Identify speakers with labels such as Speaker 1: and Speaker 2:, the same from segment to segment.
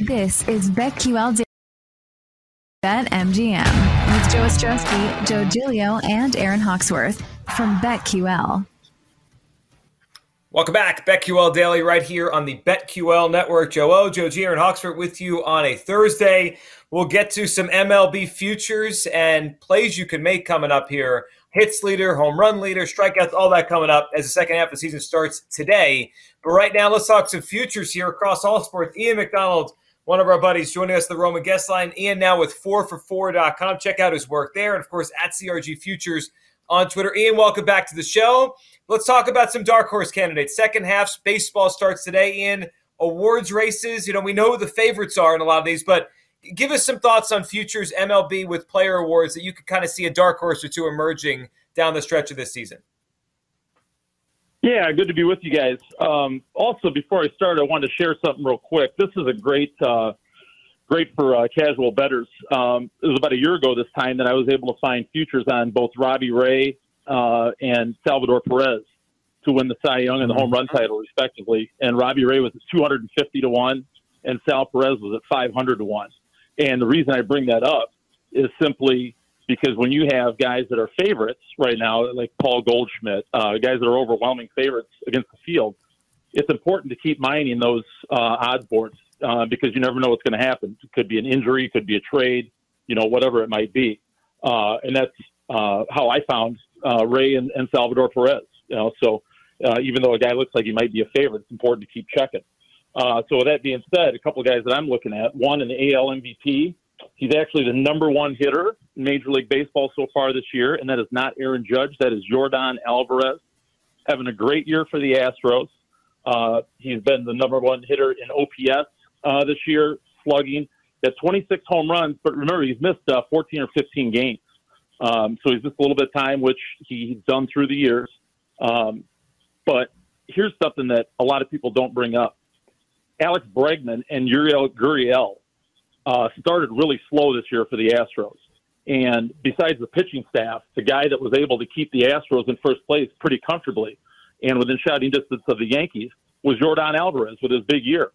Speaker 1: This is BetQL Bet MGM with Joe Ostrowski, Joe Giglio, and Aaron Hawksworth from BetQL.
Speaker 2: Welcome back, BetQL Daily, right here on the BetQL Network. Joe O, Joe G, Aaron Hawksworth with you on a Thursday. We'll get to some MLB futures and plays you can make coming up here. Hits leader, home run leader, strikeouts, all that coming up as the second half of the season starts today. But right now, let's talk some futures here across all sports. Ian McDonald one of our buddies joining us the Roman guest line. Ian now with 4for4.com. Check out his work there. And of course, at CRG Futures on Twitter. Ian, welcome back to the show. Let's talk about some dark horse candidates. Second half baseball starts today. Ian, awards races. You know, we know who the favorites are in a lot of these, but give us some thoughts on futures MLB with player awards that you could kind of see a dark horse or two emerging down the stretch of this season.
Speaker 3: Yeah, good to be with you guys. Um, also, before I start, I wanted to share something real quick. This is a great, uh, great for uh, casual betters. Um, it was about a year ago this time that I was able to find futures on both Robbie Ray uh, and Salvador Perez to win the Cy Young and the home run title, respectively. And Robbie Ray was at 250 to one, and Sal Perez was at 500 to one. And the reason I bring that up is simply because when you have guys that are favorites right now, like Paul Goldschmidt, uh, guys that are overwhelming favorites against the field, it's important to keep mining those uh, odds boards uh, because you never know what's going to happen. It could be an injury, could be a trade, you know, whatever it might be. Uh, and that's uh, how I found uh, Ray and, and Salvador Perez. You know, so even though a guy looks like he might be a favorite, it's important to keep checking. so with that being said, a couple of guys that I'm looking at, one in the AL MVP, He's actually the number one hitter in Major League Baseball so far this year, and that is not Aaron Judge. That is Yordan Alvarez, having a great year for the Astros. Uh, he's been the number one hitter in OPS uh, this year, slugging at 26 home runs. But remember, he's missed uh, 14 or 15 games, um, so he's missed a little bit of time, which he's done through the years. Um, but here's something that a lot of people don't bring up: Alex Bregman and Yuli Gurriel uh, started really slow this year for the Astros. And besides the pitching staff, the guy that was able to keep the Astros in first place pretty comfortably and within shouting distance of the Yankees was Yordan Alvarez with his big year.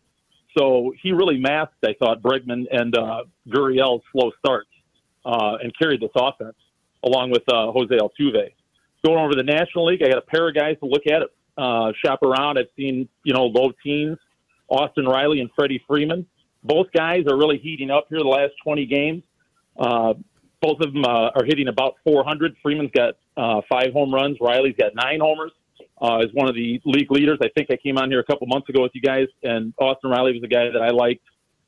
Speaker 3: So he really masked, I thought, Bregman and uh, slow starts uh, and carried this offense along with uh, Jose Altuve. Going over the National League, I got a pair of guys to look at it, uh, shop around. I've seen, you know, low teens, Austin Riley and Freddie Freeman both guys are really heating up here the last 20 games. Uh, both of them uh, are hitting about 400. Freeman's got uh, five home runs. Riley's got nine homers. Uh, is one of the league leaders. I think I came on here a couple months ago with you guys, and Austin Riley was a guy that I liked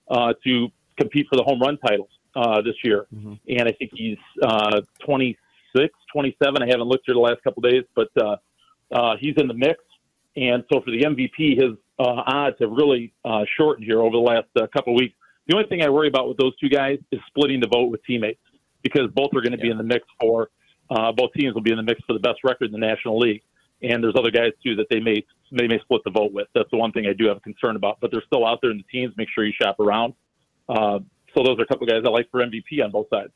Speaker 3: uh, to compete for the home run titles uh, this year. Mm-hmm. And I think he's uh, 26, 27. I haven't looked here the last couple days, but uh, uh, he's in the mix. And so for the MVP, his uh, odds have really uh, shortened here over the last uh, couple of weeks. The only thing I worry about with those two guys is splitting the vote with teammates because both are going to yeah. be in the mix for uh, both teams will be in the mix for the best record in the National League. And there's other guys too that they may they may split the vote with. That's the one thing I do have a concern about. But they're still out there in the teams. Make sure you shop around. Uh, so those are a couple of guys I like for MVP on both sides.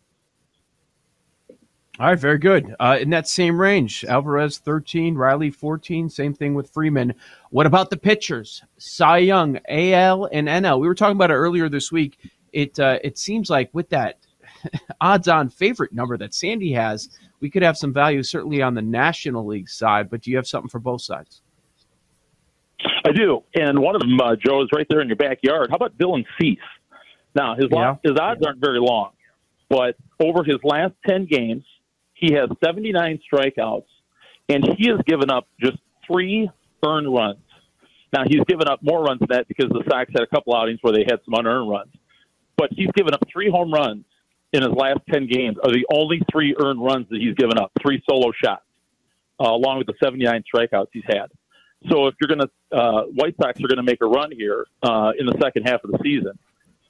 Speaker 4: All right, very good. Uh, in that same range, Alvarez 13, Riley 14, same thing with Freeman. What about the pitchers? Cy Young, AL and NL. We were talking about it earlier this week. It uh, it seems like with that odds-on favorite number that Sandy has, we could have some value certainly on the National League side. But do you have something for both sides?
Speaker 3: I do, and one of them, uh, Joe, is right there in your backyard. How about Dylan Cease? Now his yeah. his odds aren't very long, but over his last ten games he has 79 strikeouts, and he has given up just three earned runs. Now he's given up more runs than that because the Sox had a couple outings where they had some unearned runs. But he's given up three home runs in his last ten games. Are the only three earned runs that he's given up, three solo shots, uh, along with the 79 strikeouts he's had. So if you're going to, uh, White Sox are going to make a run here uh, in the second half of the season,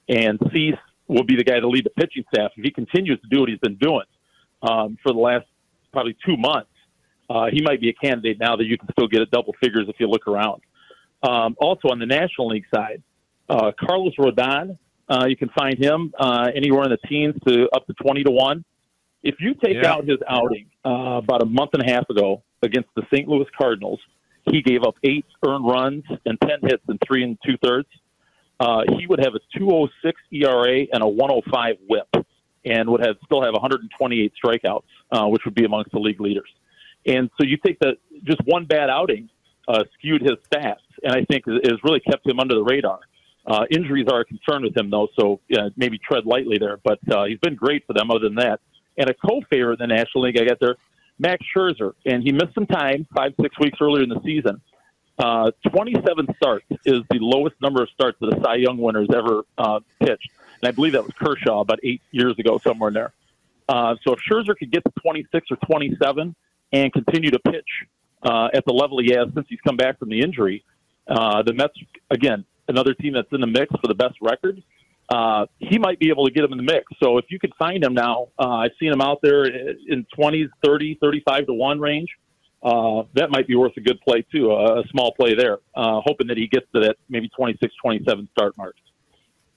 Speaker 3: and Cease will be the guy to lead the pitching staff if he continues to do what he's been doing um, for the last probably two months. Uh, he might be a candidate now that you can still get at double figures if you look around. Um, also on the National League side, uh, Carlos Rodon, uh, you can find him uh, anywhere in the teens to up to twenty to one. If you take
Speaker 4: Yeah.
Speaker 3: out his outing uh, about a month and a half ago against the St. Louis Cardinals, he gave up eight earned runs and ten hits in three and two thirds. Uh, he would have a 206 ERA and a 105 WHIP, and would have still have 128 strikeouts, uh, which would be amongst the league leaders. And so you take that just one bad outing uh, skewed his stats, and I think has really kept him under the radar. Uh, injuries are a concern with him, though, so maybe tread lightly there. But uh, he's been great for them, other than that. And a co-favorite in the National League, I got there, Max Scherzer, and he missed some time, five six weeks earlier in the season. Uh, 27 starts is the lowest number of starts that a Cy Young winner has ever uh, pitched, and I believe that was Kershaw about eight years ago, somewhere in there. Uh, so if Scherzer could get to 26 or 27 and continue to pitch uh, at the level he has since he's come back from the injury, uh, the Mets again another team that's in the mix for the best record. Uh, he might be able to get him in the mix. So if you could find him now, uh, I've seen him out there in 20s, 30, 35 to 1 range. Uh, that might be worth a good play, too, a, a small play there, uh, hoping that he gets to that maybe 26, 27 start mark.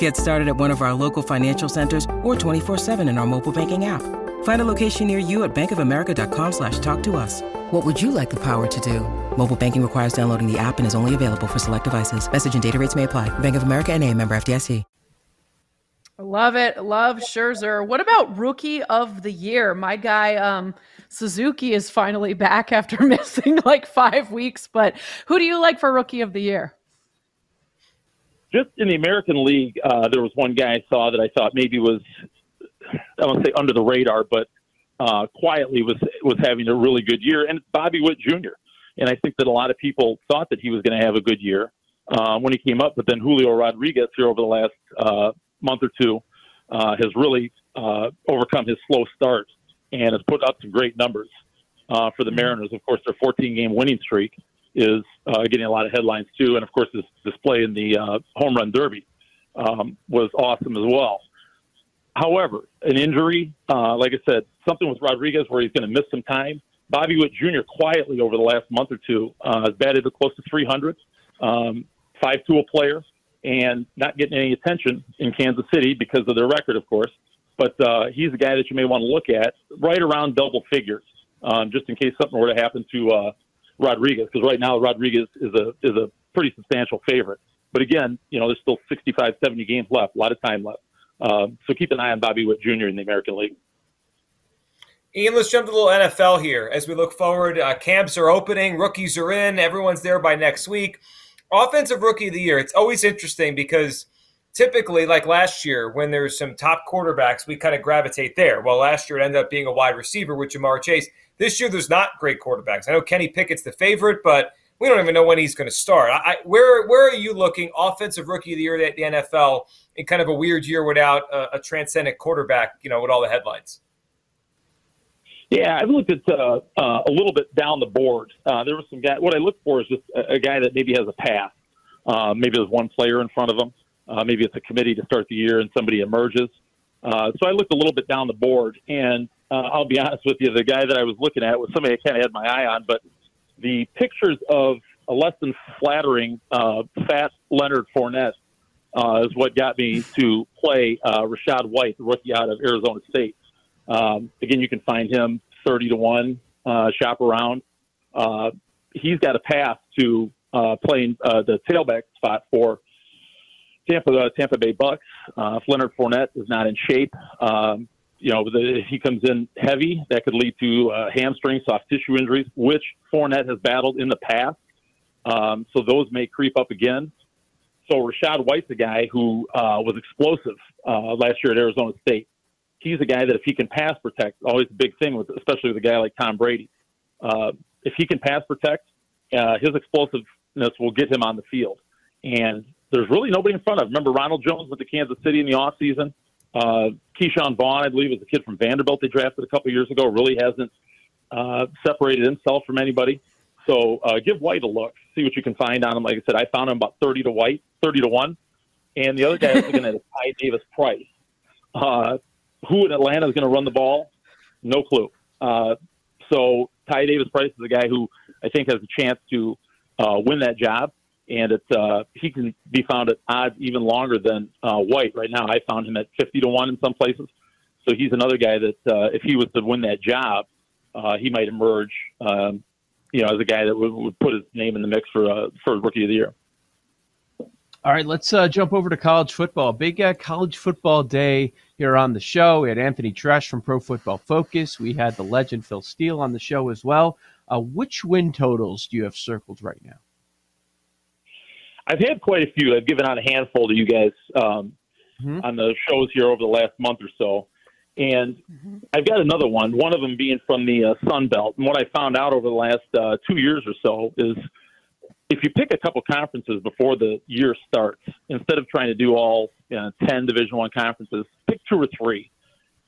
Speaker 5: Get started at one of our local financial centers or 24-7 in our mobile banking app. Find a location near you at bankofamerica.com slash talk to us. What would you like the power to do? Mobile banking requires downloading the app and is only available for select devices. Message and data rates may apply. Bank of America and a member FDIC.
Speaker 6: Love it. Love Scherzer. What about rookie of the year? My guy, um, Suzuki is finally back after missing like five weeks. But who do you like for rookie of the year?
Speaker 3: Just in the American League, uh, there was one guy I saw that I thought maybe was, I won't say under the radar, but uh, quietly was was having a really good year, and it's Bobby Witt Jr. And I think that a lot of people thought that he was going to have a good year uh, when he came up, but then Julio Rodriguez here over the last uh, month or two uh, has really uh, overcome his slow start and has put up some great numbers uh, for the Mariners. Of course, their 14 game winning streak is uh, getting a lot of headlines too, and of course, his display in the uh, home run derby um, was awesome as well. However, an injury, uh, like I said, something with Rodriguez where he's going to miss some time. Bobby Witt Jr. quietly over the last month or two uh, has batted to close to 300, um, five tool player, and not getting any attention in Kansas City because of their record, of course. But uh, he's a guy that you may want to look at right around double figures, um, just in case something were to happen to uh, Rodriguez. Because right now Rodriguez is a is a pretty substantial favorite. But again, you know, there's still 65, 70 games left, a lot of time left. Um, so keep an eye on Bobby Witt Jr. in the American League.
Speaker 2: Ian, let's jump to a little NFL here as we look forward. Uh, camps are opening, rookies are in, everyone's there by next week. Offensive rookie of the year, it's always interesting because typically, like last year, when there's some top quarterbacks, we kind of gravitate there. Well, last year it ended up being a wide receiver with Ja'Marr Chase. This year, there's not great quarterbacks. I know Kenny Pickett's the favorite, but we don't even know when he's going to start. I, where where are you looking offensive rookie of the year at the NFL in kind of a weird year without a, a transcendent quarterback? You know, with all the headlines.
Speaker 3: Yeah, I've looked at uh, uh, a little bit down the board. Uh, there was some guy. What I look for is just a, a guy that maybe has a path. Uh, maybe there's one player in front of him. Uh, maybe it's a committee to start the year and somebody emerges. Uh, so I looked a little bit down the board, and uh, I'll be honest with you, the guy that I was looking at was somebody I kind of had my eye on, but the pictures of a less than flattering uh, fat Leonard Fournette uh, is what got me to play uh, Rachaad White, the rookie out of Arizona State. Um, again, you can find him 30 to 1, uh, shop around. He's got a path to playing the tailback spot for Tampa uh, Tampa Bay Bucks. Uh, if Leonard Fournette is not in shape, um, you know, the, he comes in heavy, that could lead to uh, hamstring, soft tissue injuries, which Fournette has battled in the past. Um, so those may creep up again. So Rachaad White's a guy who uh, was explosive uh, last year at Arizona State. He's a guy that if he can pass protect, always a big thing with, especially with a guy like Tom Brady. Uh, if he can pass protect, uh, his explosiveness will get him on the field. And there's really nobody in front of. Remember Ronald Jones went to Kansas City in the off season. Uh, Ke'Shawn Vaughn, I believe, was a kid from Vanderbilt they drafted a couple years ago. Really hasn't uh, separated himself from anybody. So uh, give White a look, see what you can find on him. Like I said, I found him about thirty to White, thirty to one, and the other guy is looking at is Ty Davis Price. Uh, who in Atlanta is going to run the ball? No clue. Uh, so Ty Davis Price is a guy who I think has a chance to uh, win that job and it uh, he can be found at odds even longer than uh, White. Right now, I found him at fifty to one in some places. So he's another guy that uh, if he was to win that job, uh, he might emerge, um, you know, as a guy that would, would put his name in the mix for uh, for rookie of the year.
Speaker 4: All right, let's uh, jump over to college football. Big uh, college football day here on the show. We had Anthony Treash from Pro Football Focus. We had the legend Phil Steele on the show as well. Uh, which win totals do you have circled right now?
Speaker 3: I've had quite a few. I've given out a handful to you guys um, mm-hmm. on the shows here over the last month or so. And mm-hmm. I've got another one, one of them being from the uh, Sun Belt. And what I found out over the last uh, two years or so is if you pick a couple conferences before the year starts, instead of trying to do all you know, 10 Division One conferences, pick two or three.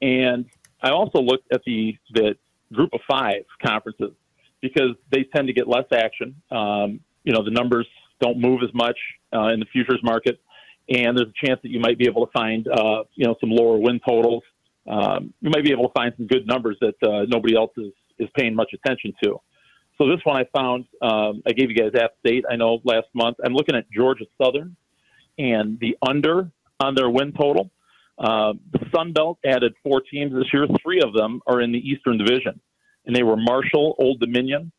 Speaker 3: And I also looked at the, the group of five conferences because they tend to get less action. Um, you know, the numbers don't move as much uh, in the futures market, and there's a chance that you might be able to find uh, you know some lower win totals. Um, you might be able to find some good numbers that uh, nobody else is is paying much attention to. So this one I found. Um, I gave you guys App State. I know last month. I'm looking at Georgia Southern and the under on their win total. Uh, the Sun Belt added four teams this year. Three of them are in the Eastern Division, and they were Marshall, Old Dominion,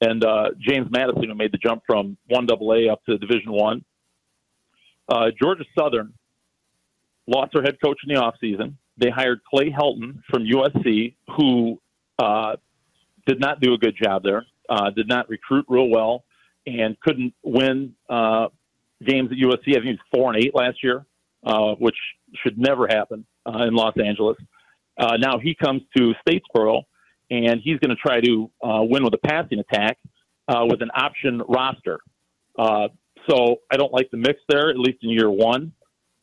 Speaker 3: and uh, James Madison, who made the jump from one AA up to Division One. Uh, Georgia Southern lost their head coach in the offseason. They hired Clay Helton from USC, who uh, did not do a good job there, uh, did not recruit real well, and couldn't win uh, games at USC. I think he was four and eight last year, uh, which should never happen in Los Angeles. Now he comes to Statesboro and he's going to try to uh, win with a passing attack uh, with an option roster. Uh, so I don't like the mix there, at least in year one.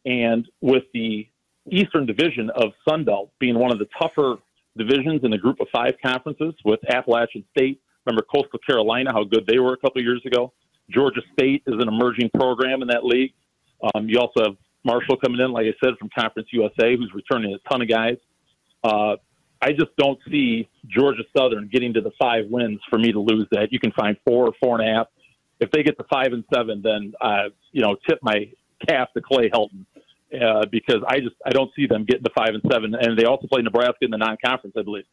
Speaker 3: And with the Eastern Division of Sunbelt being one of the tougher divisions in the group of five conferences with Appalachian State, remember Coastal Carolina, how good they were a couple years ago. Georgia State is an emerging program in that league. Um, you also have Marshall coming in, like I said, from Conference USA, who's returning a ton of guys. Uh, I just don't see Georgia Southern getting to the five wins for me to lose that. You can find four or four and a half. If they get to five and seven, then uh, you know tip my cap to Clay Helton uh, because I just I don't see them getting to five and seven. And they also play Nebraska in the non-conference, I believe.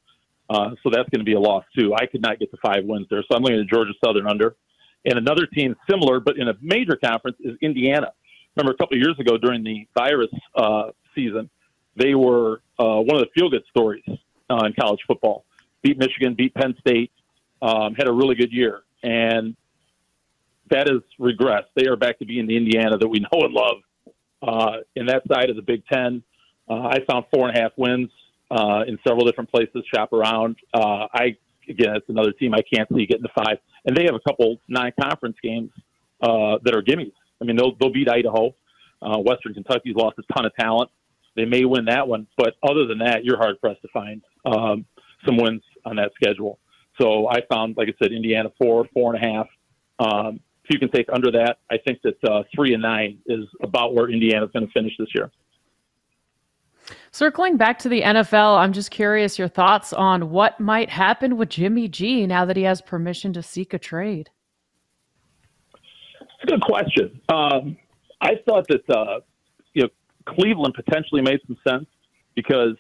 Speaker 3: Uh, so that's going to be a loss too. I could not get to five wins there, so I'm looking at Georgia Southern under. And another team similar, but in a major conference, is Indiana. Remember a couple of years ago during the virus uh, season, they were uh, one of the feel-good stories uh, in college football. Beat Michigan, beat Penn State, um, had a really good year, and that has regressed. They are back to being the Indiana that we know and love. Uh, in that side of the Big Ten, uh, I found four and a half wins uh, in several different places. Shop around. Uh, I again, it's another team I can't see getting to five, and they have a couple non-conference games uh, that are gimmies. I mean, they'll they'll beat Idaho. Uh, Western Kentucky's lost a ton of talent. They may win that one, but other than that, you're hard pressed to find um, some wins on that schedule. So I found, like I said, Indiana four, four and a half. Um, if you can take under that, I think that uh, three and nine is about where Indiana's going to finish this year.
Speaker 6: Circling back to the NFL, I'm just curious your thoughts on what might happen with Jimmy G now that he has permission to seek a trade.
Speaker 3: It's a good question. Um, I thought that uh, Cleveland potentially made some sense because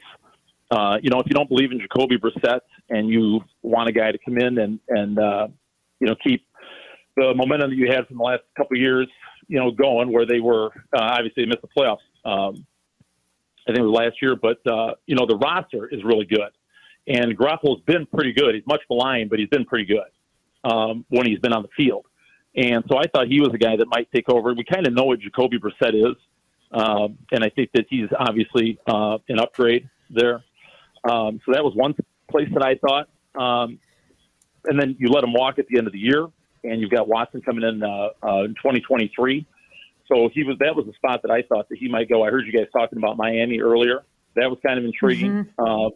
Speaker 3: uh, you know if you don't believe in Jacoby Brissett and you want a guy to come in and and uh, you know keep the momentum that you had from the last couple of years, you know, going where they were uh, obviously they missed the playoffs. Um, I think it was last year, but uh, you know the roster is really good, and Garoppolo's been pretty good. He's much maligned, but he's been pretty good um, when he's been on the field. And so I thought he was a guy that might take over. We kind of know what Jacoby Brissett is, um, and I think that he's obviously uh, an upgrade there. Um, so that was one place that I thought. Um, and then you let him walk at the end of the year, and you've got Watson coming in uh, uh, in 2023. So he was that was the spot that I thought that he might go. I heard you guys talking about Miami earlier. That was kind of intriguing mm-hmm. uh,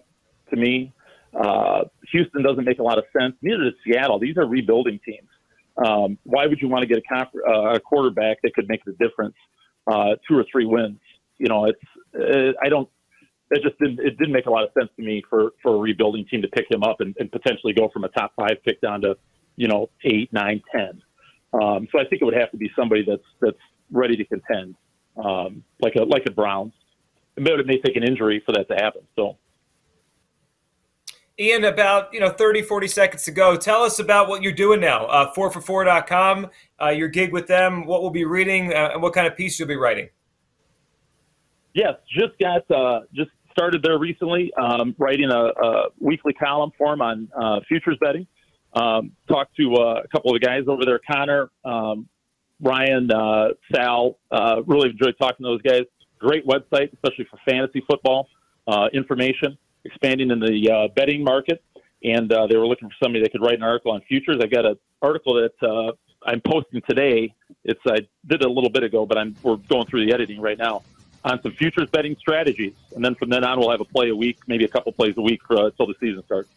Speaker 3: to me. Uh, Houston doesn't make a lot of sense. Neither does Seattle. These are rebuilding teams. Um, why would you want to get a, comp- uh, a quarterback that could make the difference? Uh, two or three wins. You know, it's uh, I don't. It just didn't. It didn't make a lot of sense to me for for a rebuilding team to pick him up and, and potentially go from a top five pick down to you know eight, nine, ten. Um, so I think it would have to be somebody that's that's ready to contend, um, like a like a Browns. But it may take an injury for that to happen. So
Speaker 2: Ian, about you know 30, 40 seconds to go. Tell us about what you're doing now. Uh, 4for4.com, uh, your gig with them, what we'll be reading, uh, and what kind of piece you'll be writing.
Speaker 3: Yes, just got uh, just started there recently, um, writing a, a, weekly column for them on uh, futures betting. Um, talked to uh, a couple of the guys over there, Connor, um, Ryan, uh, Sal. Uh, really enjoyed talking to those guys. Great website, especially for fantasy football uh, information expanding in the uh, betting market, and uh, they were looking for somebody that could write an article on futures. I got an article that uh, I'm posting today. It's I did it a little bit ago, but I'm we're going through the editing right now on some futures betting strategies, and then from then on we'll have a play a week, maybe a couple plays a week uh, until the season starts.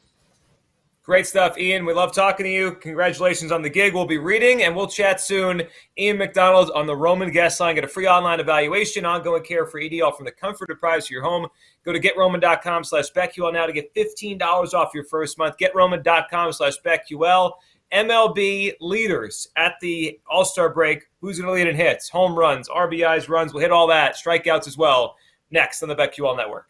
Speaker 2: Great stuff, Ian. We love talking to you. Congratulations on the gig. We'll be reading and we'll chat soon. Ian McDonald on the Roman guest line. Get a free online evaluation, ongoing care for ED, all from the comfort of privacy of your home. Go to getroman.com slash BetQL now to get $15 off your first month. Getroman.com slash BetQL. MLB leaders at the All Star break. Who's going to lead in hits, home runs, RBIs, runs? We'll hit all that. Strikeouts as well. Next on the BetQL Network.